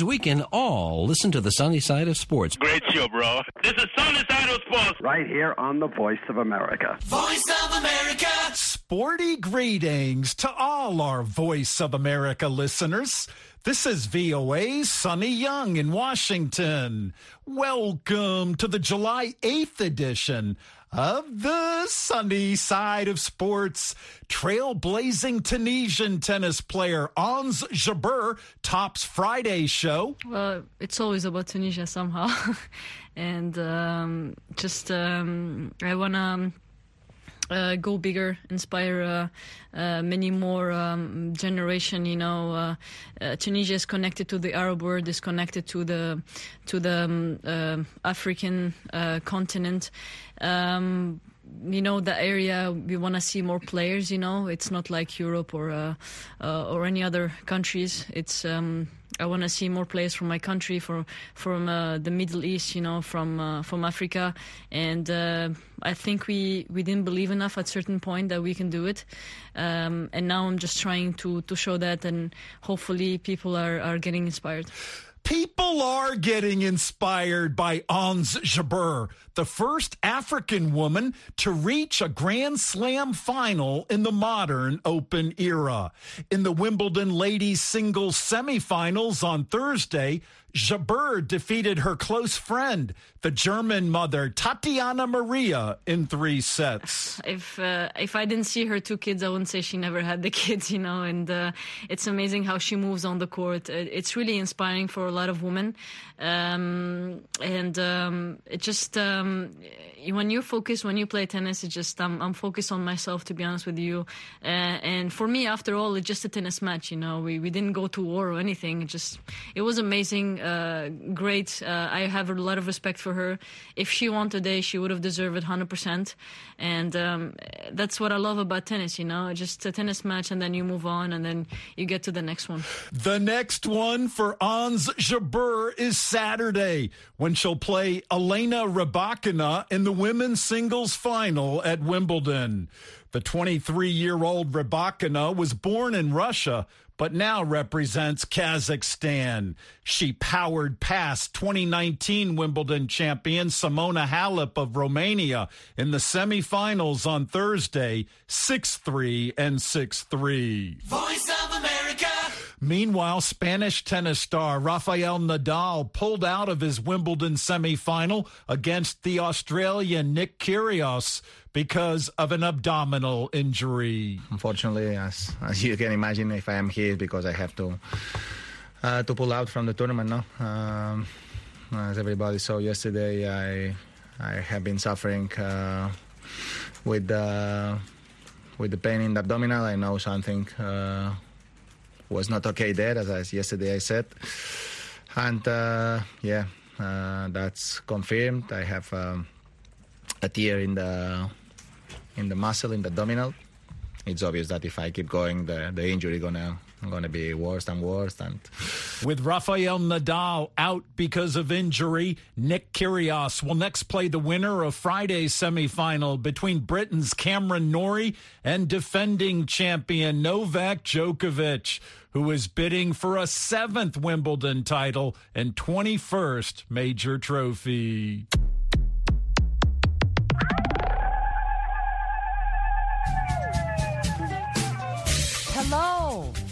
means we can all listen to the sunny side of sports. Great show, bro. This is Sunny Side of Sports. Right here on the Voice of America. Voice of America. Sporty greetings to all our Voice of America listeners. This is VOA's Sonny Young in Washington. Welcome to the July 8th edition of the sunny side of sports. Trailblazing Tunisian tennis player Ons Jabeur tops Friday's show. Well, it's always about Tunisia somehow. and um, just, um, I want to uh, go bigger, inspire uh, uh, many more um, generation. You know, uh, Tunisia is connected to the Arab world, is connected to the to the um, African continent. Um, you know the area we want to see more players you know it's not like europe or uh, uh, or any other countries it's um, I want to see more players from my country, from from uh, the Middle East, you know, from uh, from Africa, and uh, I think we we didn't believe enough at certain point that we can do it, um, and now I'm just trying to to show that, and hopefully people are are getting inspired. People are getting inspired by Ons Jabeur, the first African woman to reach a Grand Slam final in the modern Open era. In the Wimbledon ladies singles semifinals on Thursday, Jabeur defeated her close friend, the German mother Tatiana Maria, in three sets. If uh, if I didn't see her two kids, I wouldn't say she never had the kids, you know. And uh, it's amazing how she moves on the court. It's really inspiring for a lot of women, um, and um, it just um, when you focus when you play tennis, it's just I'm, I'm focused on myself. To be honest with you, uh, and for me, after all, it's just a tennis match. You know, we we didn't go to war or anything. It just it was amazing uh, great. Uh, I have a lot of respect for her. If she won today, she would have deserved it 100%. And um, that's what I love about tennis, you know, just a tennis match and then you move on and then you get to the next one. The next one for Ons Jabeur is Saturday when she'll play Elena Rybakina in the women's singles final at Wimbledon. The 23 year old Rybakina was born in Russia but now represents Kazakhstan. She powered past 2019 Wimbledon champion Simona Halep of Romania in the semifinals on Thursday, 6 3 and 6 3. Voice of America. Meanwhile, Spanish tennis star Rafael Nadal pulled out of his Wimbledon semifinal against the Australian Nick Kyrgios because of an abdominal injury. Unfortunately, as as you can imagine, if I am here, because I have to uh, to pull out from the tournament. No, um, as everybody saw yesterday, I I have been suffering uh, with the with the pain in the abdominal. I know something uh, was not okay there, as I, yesterday I said, and uh, yeah, uh, that's confirmed. I have. Um, a tear in the in the muscle in the abdominal, it's obvious that if I keep going, the the injury gonna gonna be worse and worse. And with Rafael Nadal out because of injury, Nick Kyrgios will next play the winner of Friday's semifinal between Britain's Cameron Norrie and defending champion Novak Djokovic, who is bidding for a seventh Wimbledon title and 21st major trophy.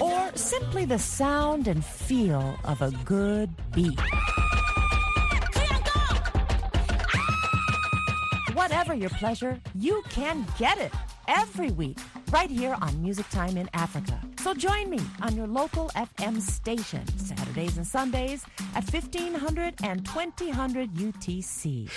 Or simply the sound and feel of a good beat. Whatever your pleasure, you can get it every week right here on Music Time in Africa. So join me on your local FM station Saturdays and Sundays at 1500 and 2000 UTC.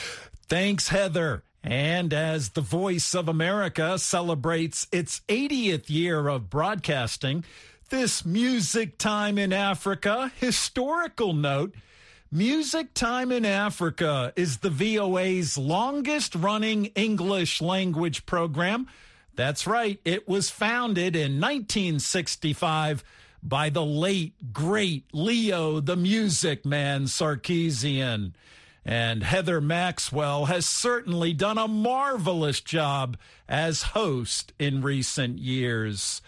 Thanks, Heather. And as the Voice of America celebrates its 80th year of broadcasting, This Music Time in Africa historical note. Music Time in Africa is the VOA's longest running English language program. That's right, it was founded in 1965 by the late, great Leo the Music Man Sarkisian. And Heather Maxwell has certainly done a marvelous job as host in recent years.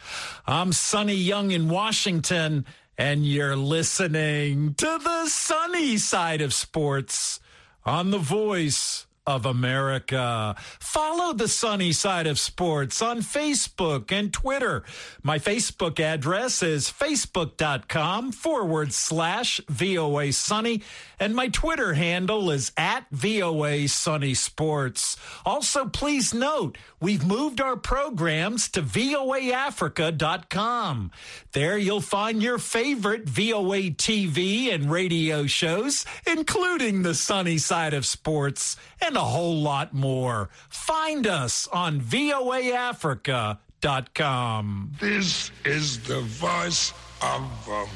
I'm Sonny Young in Washington, and you're listening to the sunny side of sports on the voice of America. Follow the sunny side of sports on Facebook and Twitter. My Facebook address is facebook.com forward slash VOA Sunny, and my Twitter handle is at VOA Sunny Sports. Also, please note, we've moved our programs to voaafrica.com. There you'll find your favorite VOA TV and radio shows, including the sunny side of sports and a whole lot more. Find us on voaafrica.com. This is the voice of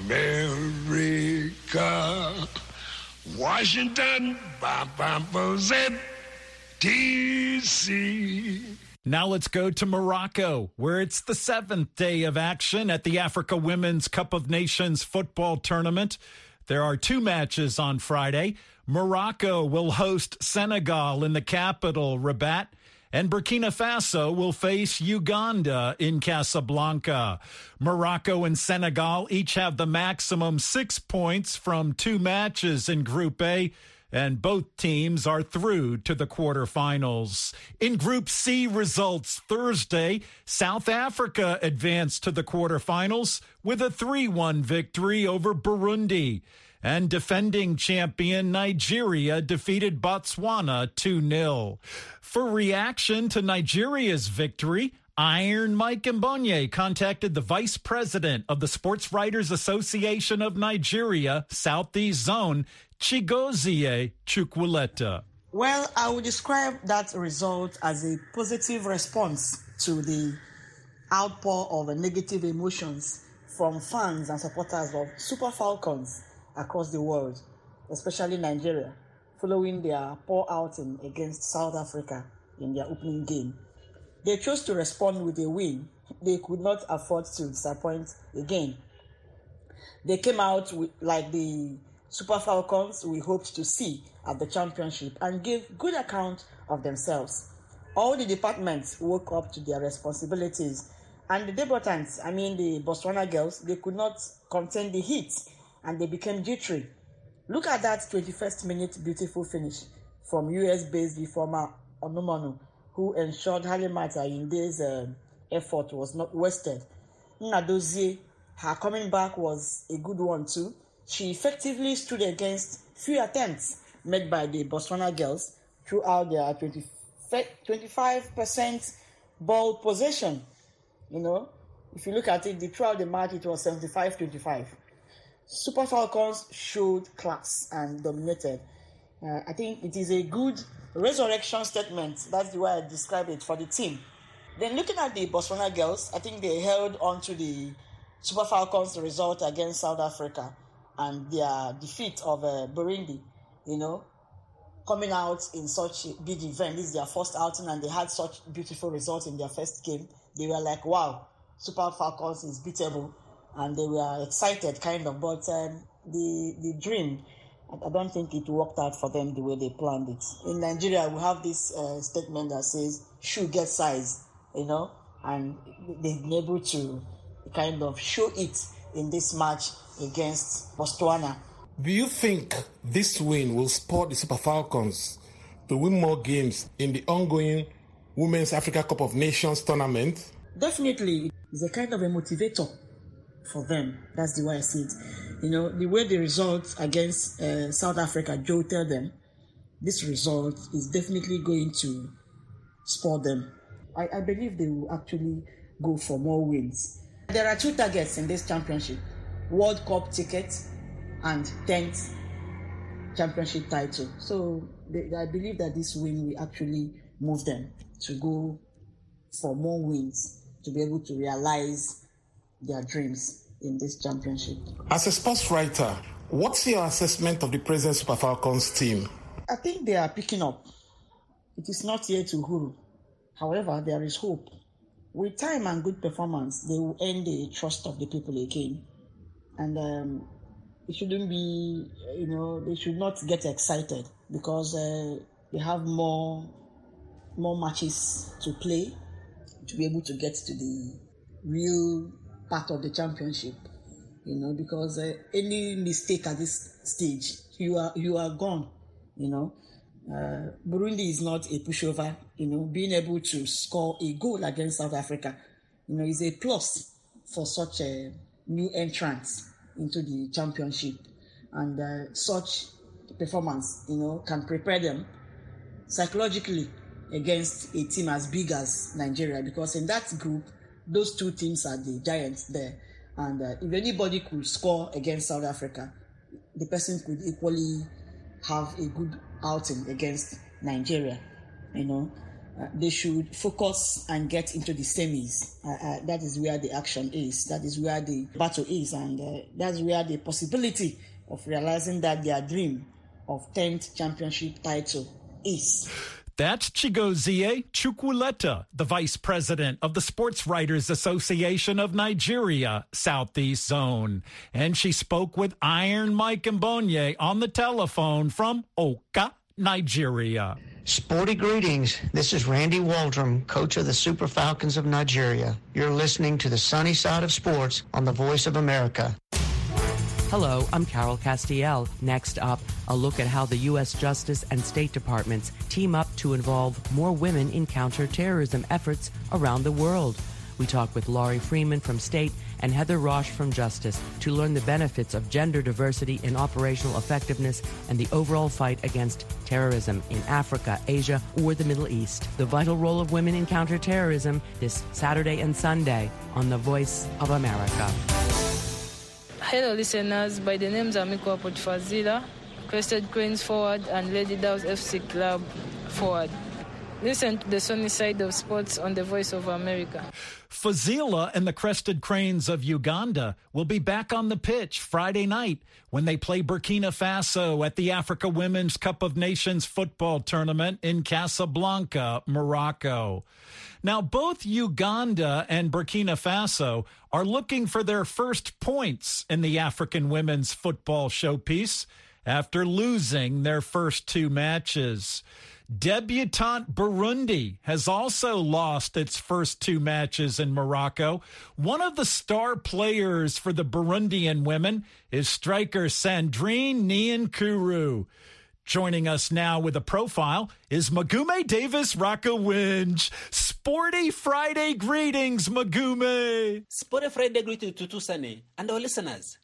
America. Washington, D.C. Now let's go to Morocco, where it's the seventh day of action at the Africa Women's Cup of Nations football tournament. There are two matches on Friday. Morocco will host Senegal in the capital, Rabat, and Burkina Faso will face Uganda in Casablanca. Morocco and Senegal each have the maximum six points from two matches in Group A and both teams are through to the quarterfinals. In Group C results Thursday, South Africa advanced to the quarterfinals with a 3 1 victory over Burundi. And defending champion Nigeria defeated Botswana 2 0. For reaction to Nigeria's victory, Iron Mike Mbonye contacted the vice president of the Sports Writers Association of Nigeria, Southeast Zone, Chigozie Chukwuleta. Well, I would describe that result as a positive response to the outpour of negative emotions from fans and supporters of Super Falcons across the world, especially Nigeria, following their poor outing against South Africa in their opening game. They chose to respond with a win. They could not afford to disappoint again. They came out with, like the Super Falcons we hoped to see at the championship and gave good account of themselves. All the departments woke up to their responsibilities, and the debutants, I mean the Botswana girls, they could not contain the heat and they became jittery. Look at that 21st minute beautiful finish from US based reformer Onumonu, who ensured Halimata in this uh, effort was not wasted. Nnadozie, her coming back was a good one too. She effectively stood against few attempts made by the Botswana girls throughout their 20, 25% ball possession. You know, if you look at it, the, throughout the match, it was 75 25. Super Falcons showed class and dominated. Uh, I think it is a good resurrection statement. That's the way I describe it for the team. Then looking at the Botswana girls, I think they held on to the Super Falcons result against South Africa and their defeat of uh, Burundi. You know, coming out in such a big event. This is their first outing, and they had such beautiful results in their first game. They were like, "Wow, Super Falcons is beatable." And they were excited, kind of. But um, the the dream, I don't think it worked out for them the way they planned it. In Nigeria, we have this uh, statement that says "shoe get size," you know, and they've been able to kind of show it in this match against Botswana. Do you think this win will spur the Super Falcons to win more games in the ongoing Women's Africa Cup of Nations tournament? Definitely, it's a kind of a motivator for them. That's the way I see it. You know, the way the result against uh, South Africa jolted them, this result is definitely going to spur them. I, I believe they will actually go for more wins. There are two targets in this championship World Cup ticket and 10th championship title. So they, I believe that this win will actually move them to go for more wins to be able to realize their dreams in this championship. As a sports writer, what's your assessment of the present Super Falcons team? I think they are picking up. It is not yet to Uhuru. However, there is hope. With time and good performance, they will earn the trust of the people again. And um, it shouldn't be, you know, they should not get excited because uh, they have more more matches to play to be able to get to the real part of the championship. You know, because uh, any mistake at this stage, you are you are gone. You know, uh, Burundi is not a pushover. You know, being able to score a goal against South Africa, you know, is a plus for such a new entrance into the championship, and uh, such performance, you know, can prepare them psychologically against a team as big as Nigeria. Because in that group, those two teams are the giants there, and uh, if anybody could score against South Africa, the person could equally have a good outing against Nigeria. You know, uh, they should focus and get into the semis. Uh, uh, that is where the action is. That is where the battle is, and uh, that's where the possibility of realizing that their dream of 10th championship title is. That's Chigozie Chukwuleta, the vice president of the Sports Writers Association of Nigeria, Southeast Zone. And she spoke with Iron Mike Mbonye on the telephone from Awka, Nigeria. Sporty greetings. This is Randy Waldrum, coach of the Super Falcons of Nigeria. You're listening to the sunny side of sports on the Voice of America. Hello, I'm Carol Castiel. Next up, a look at how the U.S. Justice and State Departments team up to involve more women in counterterrorism efforts around the world. We talk with Laurie Freeman from State and Heather Roche from Justice to learn the benefits of gender diversity in operational effectiveness and the overall fight against terrorism in Africa, Asia, or the Middle East. The vital role of women in counterterrorism this Saturday and Sunday on The Voice of America. Hello, listeners. By the names are Miko Fazila, Crested Cranes forward, and Lady Doves FC Club forward. Listen to the sunny side of sports on the Voice of America. Fazila and the Crested Cranes of Uganda will be back on the pitch Friday night when they play Burkina Faso at the Africa Women's Cup of Nations football tournament in Casablanca, Morocco. Now, both Uganda and Burkina Faso are looking for their first points in the African women's football showpiece after losing their first two matches. Debutante Burundi has also lost its first two matches in Morocco. One of the star players for the Burundian women is striker Sandrine Niyonkuru. Joining us now with a profile is Mugume Davis Rwakaringi. Sporty Friday greetings, Mugume. Sporty Friday greetings to Tusane and our listeners.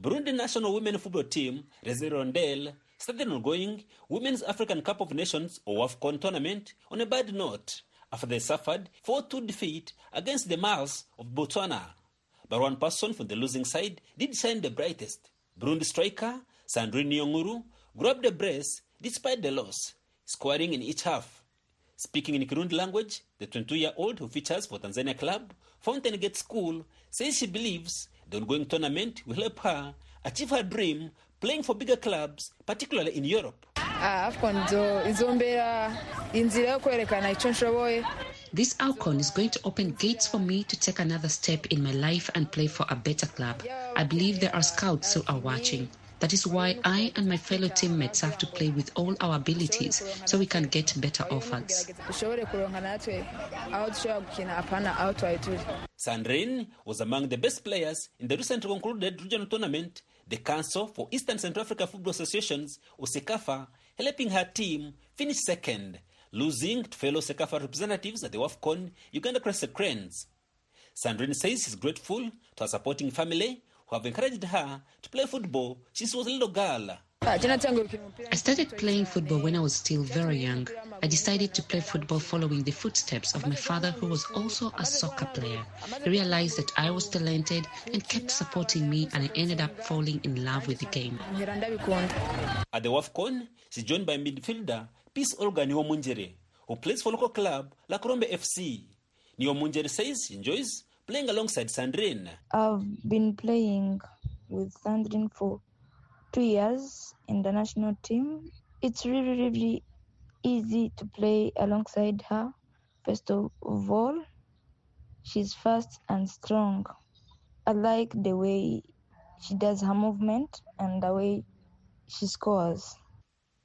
Burundi national women football team, Hirondelles, started ongoing Women's African Cup of Nations or WAFCON tournament on a bad note after they suffered 4-2 defeat against the Mares of Botswana. But one person from the losing side did shine the brightest. Burundi striker Sandrine Niyonkuru grabbed the brace despite the loss, scoring in each half. Speaking in Kirundi language, the 22-year-old who features for Tanzania club Fountain Gate School says she believes the ongoing tournament will help her achieve her dream playing for bigger clubs, particularly in Europe. This outcome is going to open gates for me to take another step in my life and play for a better club. I believe there are scouts who are watching. That is why I and my fellow teammates have to play with all our abilities so we can get better offers. Sandrine was among the best players in the recently concluded regional tournament, the Council for Eastern Central Africa Football Associations, or SECAFA, helping her team finish second, losing to fellow SECAFA representatives at the WAFCON Uganda Crested Cranes. Sandrine says she's grateful to her supporting family who have encouraged her to play football since she was a little girl. I started playing football when I was still very young. I decided to play football following the footsteps of my father, who was also a soccer player. He realized that I was talented and kept supporting me, and I ended up falling in love with the game. At the WAFCON, she's joined by midfielder Peace Olga Niomunjere, who plays for local club La Colombe FC. Niomunjere says she enjoys playing alongside Sandrine. I've been playing with Sandrine for two years in the national team. It's really, really easy to play alongside her. First of all, she's fast and strong. I like the way she does her movement and the way she scores.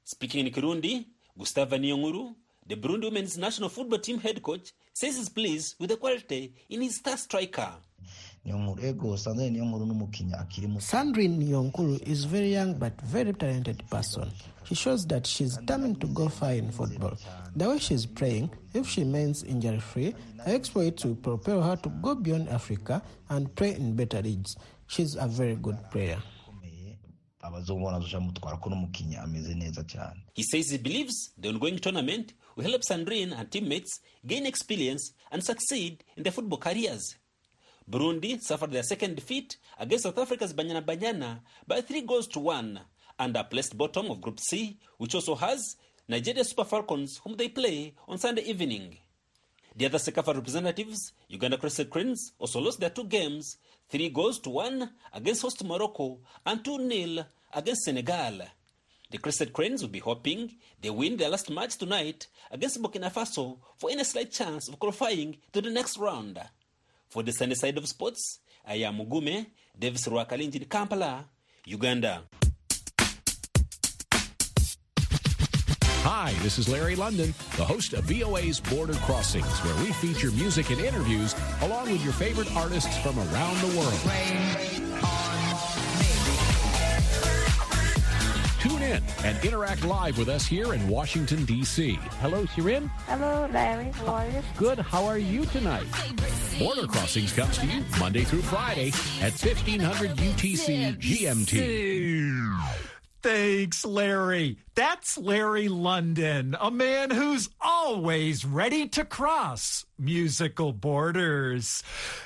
Speaking in Kirundi, Gustavo Nyonguru, the Burundi women's national football team head coach, says he's pleased with the quality in his star striker. Sandrine Niyonkuru is very young but very talented person. She shows that she's determined to go far in football. The way she's playing, if she remains injury free, I expect it to propel her to go beyond Africa and play in better leagues. She's a very good player. He says he believes the ongoing tournament will help Sandrine and teammates gain experience and succeed in their football careers. Burundi suffered their second defeat against South Africa's Banyana Banyana by three goals to one and are placed bottom of Group C, which also has Nigeria Super Falcons, whom they play on Sunday evening. The other SECAFA representatives, Uganda Crested Cranes, also lost their two games, three goals to one against host Morocco and 2 nil against Senegal. The Crested Cranes will be hoping they win their last match tonight against Burkina Faso for any slight chance of qualifying to the next round. For the sunny side of sports, I am Mugume, Davis Rwakalinji Kampala, Uganda. Hi, this is Larry London, the host of VOA's Border Crossings, where we feature music and interviews along with your favorite artists from around the world. Tune in and interact live with us here in Washington, D.C. Hello, Shirin. Hello, Larry. How are you? Good. How are you tonight? Border Crossings comes to you Monday through Friday at 1500 UTC GMT. Thanks, Larry. That's Larry London, a man who's always ready to cross musical borders.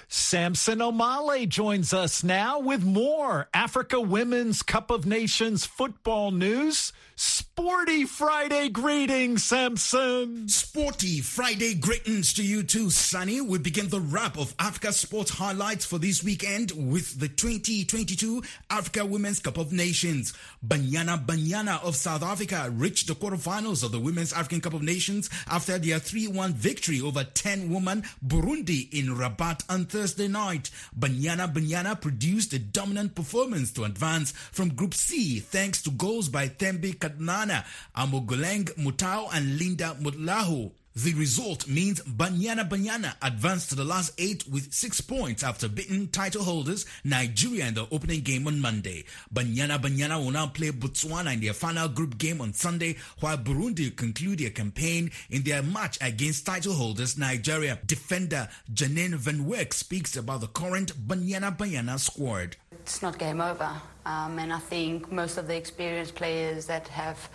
Samson Omale joins us now with more Africa Women's Cup of Nations football news. Sporty Friday greetings, Samson. Sporty Friday greetings to you too, Sonny. We begin the wrap of Africa sports highlights for this weekend with the 2022 Africa Women's Cup of Nations. Banyana Banyana of South Africa reached the quarterfinals of the Women's African Cup of Nations after their 3-1 victory over 10 woman Burundi in Rabat on Thursday night. Banyana Banyana produced a dominant performance to advance from Group C thanks to goals by Thembi Kgatlana, Amogelang Motau and Linda Motlhalo. The result means Banyana Banyana advanced to the last eight with six points after beating title holders Nigeria in the opening game on Monday. Banyana Banyana will now play Botswana in their final group game on Sunday, while Burundi conclude their campaign in their match against title holders Nigeria. Defender Janine Van Wyk speaks about the current Banyana Banyana squad. It's not game over, um, and I think most of the experienced players that have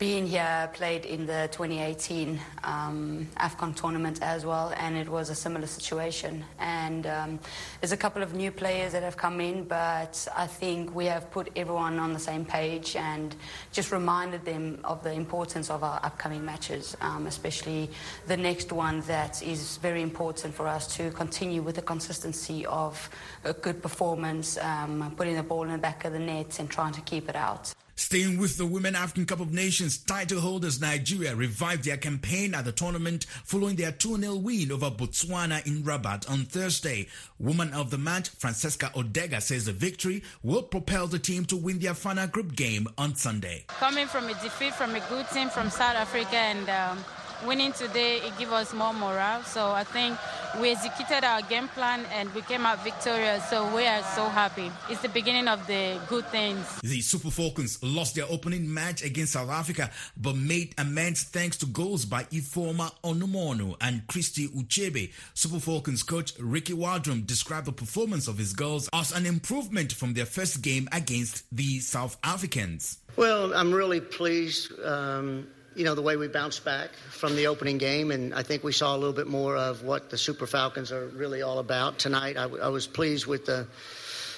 been here played in the 2018 um, AFCON tournament as well, and it was a similar situation. And um, there's a couple of new players that have come in, but I think we have put everyone on the same page and just reminded them of the importance of our upcoming matches, um, especially the next one that is very important for us to continue with the consistency of a good performance, um, putting the ball in the back of the net and trying to keep it out. Staying with the Women African Cup of Nations, title holders Nigeria revived their campaign at the tournament following their 2-0 win over Botswana in Rabat on Thursday. Woman of the match, Francisca Ordega, says the victory will propel the team to win their final group game on Sunday. Coming from a defeat from a good team from South Africa and um, winning today, it gives us more morale. So I think we executed our game plan and we came out victorious. So we are so happy. It's the beginning of the good things. The Super Falcons lost their opening match against South Africa, but made amends thanks to goals by Ifeoma Onumonu and Christy Ucheibe. Super Falcons coach Ricky Waldrum described the performance of his girls as an improvement from their first game against the South Africans. Well, I'm really pleased. Um, you know, the way we bounced back from the opening game, and I think we saw a little bit more of what the Super Falcons are really all about tonight. I, I was pleased with the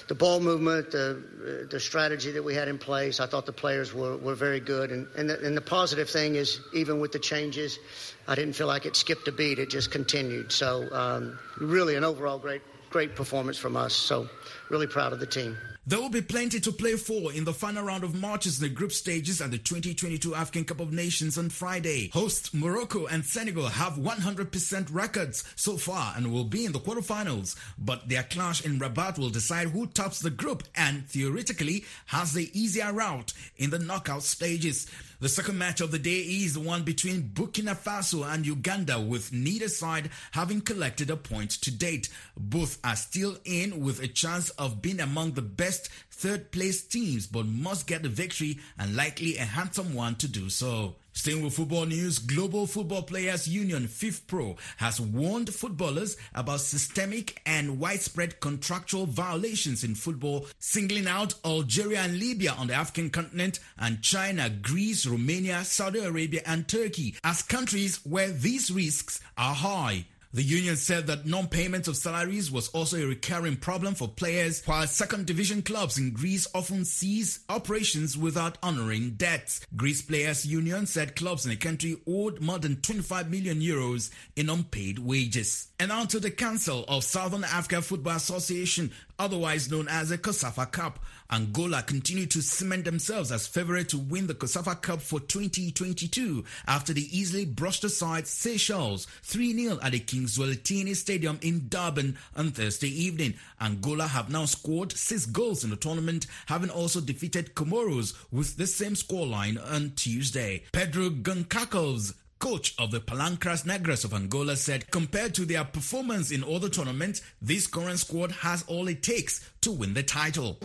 the ball movement, the the strategy that we had in place. I thought the players were, were very good, and and the, and the positive thing is even with the changes, I didn't feel like it skipped a beat. It just continued. So um, really, an overall great great performance from us. So, really proud of the team. There will be plenty to play for in the final round of matches in the group stages at the 2022 African Cup of Nations on Friday. Hosts Morocco and Senegal have 100% records so far and will be in the quarterfinals, but their clash in Rabat will decide who tops the group and theoretically has the easier route in the knockout stages. The second match of the day is the one between Burkina Faso and Uganda, with neither side having collected a point to date. Both are still in with a chance of being among the best third place teams, but must get the victory and likely a handsome one to do so. Staying with football news, Global Football Players Union FIFPro has warned footballers about systemic and widespread contractual violations in football, singling out Algeria and Libya on the African continent and China, Greece, Romania, Saudi Arabia, and Turkey as countries where these risks are high. The union said that non-payment of salaries was also a recurring problem for players, while second division clubs in Greece often cease operations without honoring debts. Greece Players Union said clubs in the country owed more than 25 million euros in unpaid wages. And on to the Council of Southern Africa Football Association, otherwise known as the COSAFA Cup. Angola continue to cement themselves as favorite to win the COSAFA Cup for 2022 after they easily brushed aside Seychelles 3-0 at the King Zwelithini Stadium in Durban on Thursday evening. Angola have now scored six goals in the tournament, having also defeated Comoros with the same scoreline on Tuesday. Pedro Goncalves coach of the Palancas Negras of Angola said compared to their performance in other tournaments, this current squad has all it takes to win the title.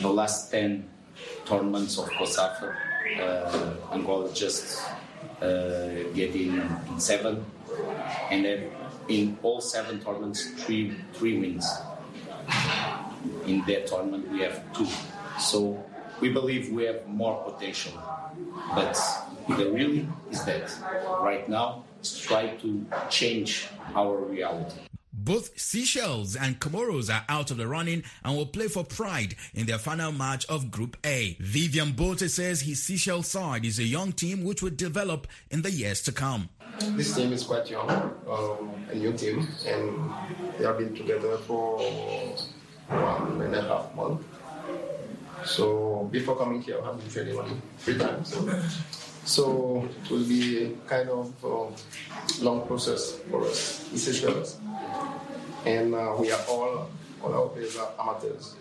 The last 10 tournaments of COSAFA, uh, Angola just uh, get in, in seven, and then in all seven tournaments, three three wins. In that tournament, we have two. So we believe we have more potential, but the really is that right now is try to change our reality. Both Seychelles and Comoros are out of the running and will play for Pride in their final match of Group A. Vivian Bolte says his Seychelles side is a young team which will develop in the years to come. This team is quite young, um, a new team, and they have been together for one and a half months. So before coming here, I have been training only three times. So it will be kind of a long process for us in. And uh, we are all, all our players are amateurs.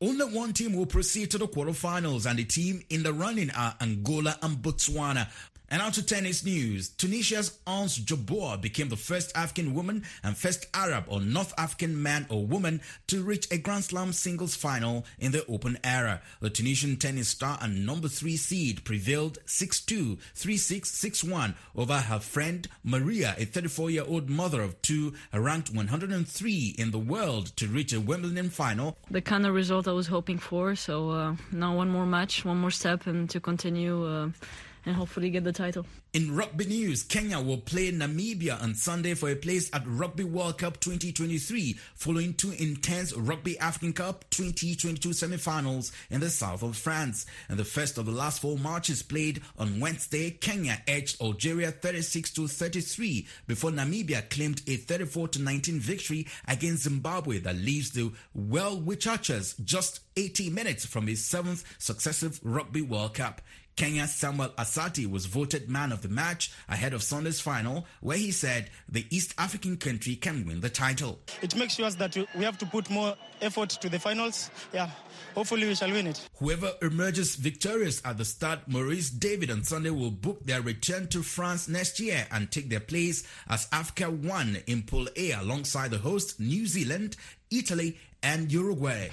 Only one team will proceed to the quarterfinals, and the team in the running are Angola and Botswana. And out to tennis news. Tunisia's Ons Jabeur became the first African woman and first Arab or North African man or woman to reach a Grand Slam singles final in the open era. The Tunisian tennis star and number three seed prevailed 6-2, 3-6, 6-1 over her friend Maria, a 34-year-old mother of two, ranked 103 in the world to reach a Wimbledon final. The kind of result I was hoping for. So uh, now one more match, one more step, and to continue. Uh, and hopefully get the title. In rugby news, Kenya will play Namibia on Sunday for a place at Rugby World Cup 2023, following two intense Rugby African Cup 2022 semi-finals in the south of France. And the first of the last four matches played on Wednesday, Kenya edged Algeria 36 to 33 before Namibia claimed a 34 to 19 victory against Zimbabwe that leaves the Welwitschias just 80 minutes from his seventh successive Rugby World Cup. Kenya's Samuel Asati was voted man of the match ahead of Sunday's final, where he said the East African country can win the title. It makes sure that we have to put more effort to the finals. Yeah, hopefully we shall win it. Whoever emerges victorious at the start, Maurice David on Sunday will book their return to France next year and take their place as Africa won in Pool A alongside the host New Zealand, Italy, and Uruguay.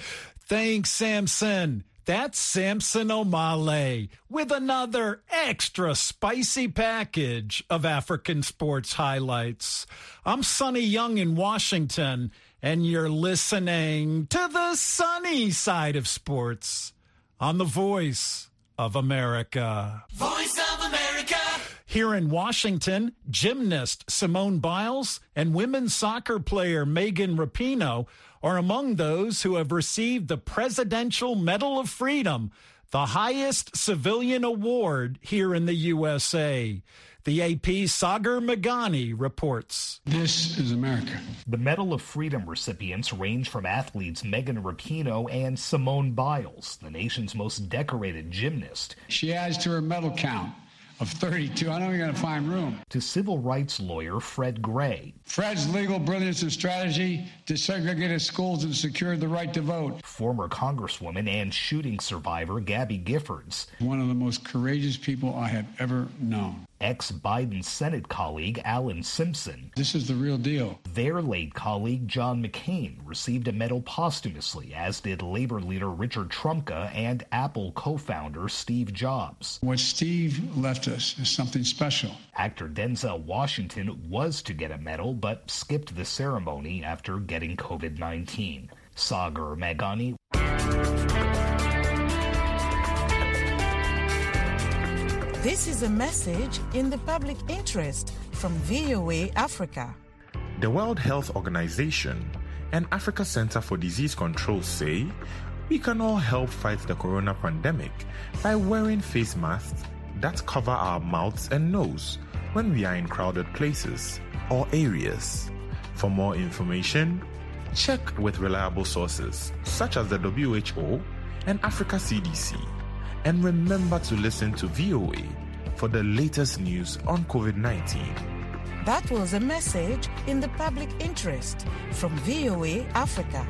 Thanks, Samson. That's Samson Omale with another extra spicy package of African sports highlights. I'm Sonny Young in Washington, and you're listening to the sunny side of sports on the voice of America. Voice of America. Here in Washington, gymnast Simone Biles and women's soccer player Megan Rapinoe are among those who have received the Presidential Medal of Freedom, the highest civilian award here in the USA. The AP's Sagar Meghani reports. This is America. The Medal of Freedom recipients range from athletes Megan Rapinoe and Simone Biles, the nation's most decorated gymnast. She adds to her medal count of 32. I know you're going to find room. To civil rights lawyer Fred Gray. Fred's legal brilliance and strategy desegregated schools and secured the right to vote. Former Congresswoman and shooting survivor Gabby Giffords. One of the most courageous people I have ever known. Ex Biden Senate colleague Alan Simpson. This is the real deal. Their late colleague John McCain received a medal posthumously, as did Labor leader Richard Trumka and Apple co founder Steve Jobs. What Steve left us is something special. Actor Denzel Washington was to get a medal, but skipped the ceremony after getting COVID 19. Sagar Meghani. This is a message in the public interest from VOA Africa. The World Health Organization and Africa Center for Disease Control say we can all help fight the corona pandemic by wearing face masks that cover our mouths and nose when we are in crowded places or areas. For more information, check with reliable sources such as the WHO and Africa CDC. And remember to listen to VOA for the latest news on COVID 19. That was a message in the public interest from VOA Africa.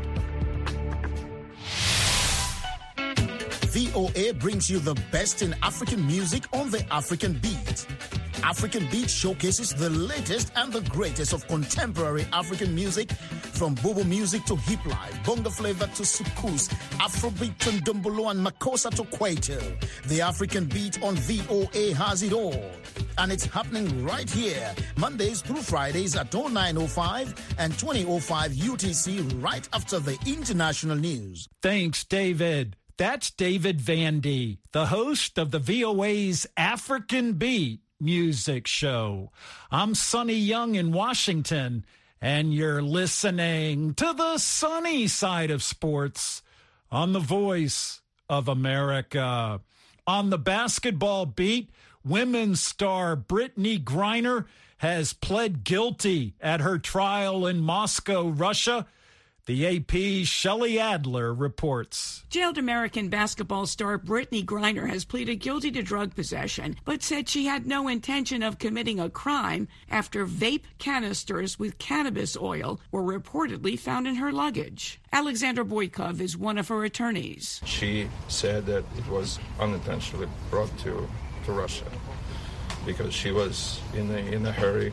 VOA brings you the best in African music on the African beat. African Beat showcases the latest and the greatest of contemporary African music from Bobo music to hip life, bongo flavor to soukous, Afrobeat to Ndombolo and Makossa to Kwaito. The African Beat on VOA has it all. And it's happening right here, Mondays through Fridays at 0905 and 2005 UTC right after the international news. Thanks, David. That's David Vandy, the host of the VOA's African Beat music show. I'm Sonny Young in Washington, and you're listening to the sunny side of sports on the voice of America. On the basketball beat, women's star Brittney Griner has pled guilty at her trial in Moscow, Russia. The AP's Shelley Adler reports. Jailed American basketball star Brittney Griner has pleaded guilty to drug possession, but said she had no intention of committing a crime after vape canisters with cannabis oil were reportedly found in her luggage. Alexander Boykov is one of her attorneys. She said that it was unintentionally brought to, to Russia because she was in a, in a hurry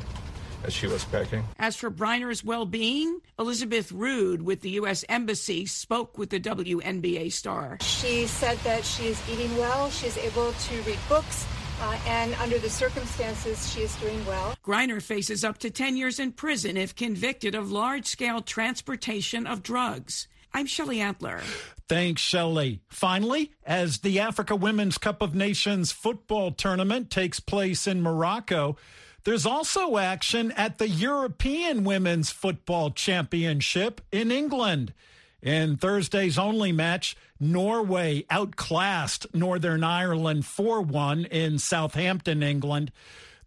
as she was packing. As for Griner's well being, Elizabeth Rood with the U.S. Embassy spoke with the WNBA star. She said that she is eating well, she is able to read books. Uh, and under the circumstances, she is doing well. Griner faces up to 10 years in prison if convicted of large scale transportation of drugs. I'm Shelley Adler. Thanks, Shelley. Finally, as the Africa Women's Cup of Nations football tournament takes place in Morocco, there's also action at the European Women's Football Championship in England. In Thursday's only match, Norway outclassed Northern Ireland 4 1 in Southampton, England.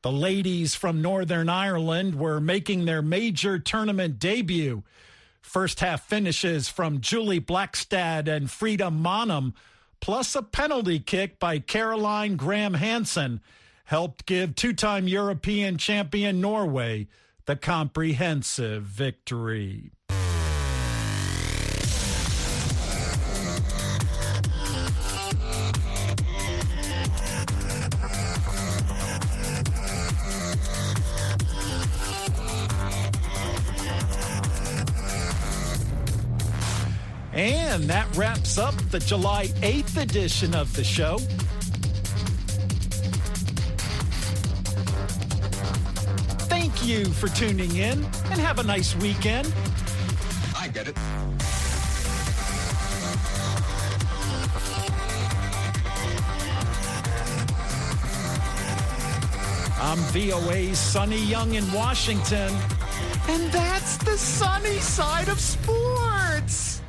The ladies from Northern Ireland were making their major tournament debut. First half finishes from Julie Blakstad and Frida Maanum, plus a penalty kick by Caroline Graham Hansen helped give two time European champion Norway the comprehensive victory. And that wraps up the July 8th edition of the show. You for tuning in and have a nice weekend. I get it. I'm VOA's Sonny Young in Washington, and that's the sunny side of sports.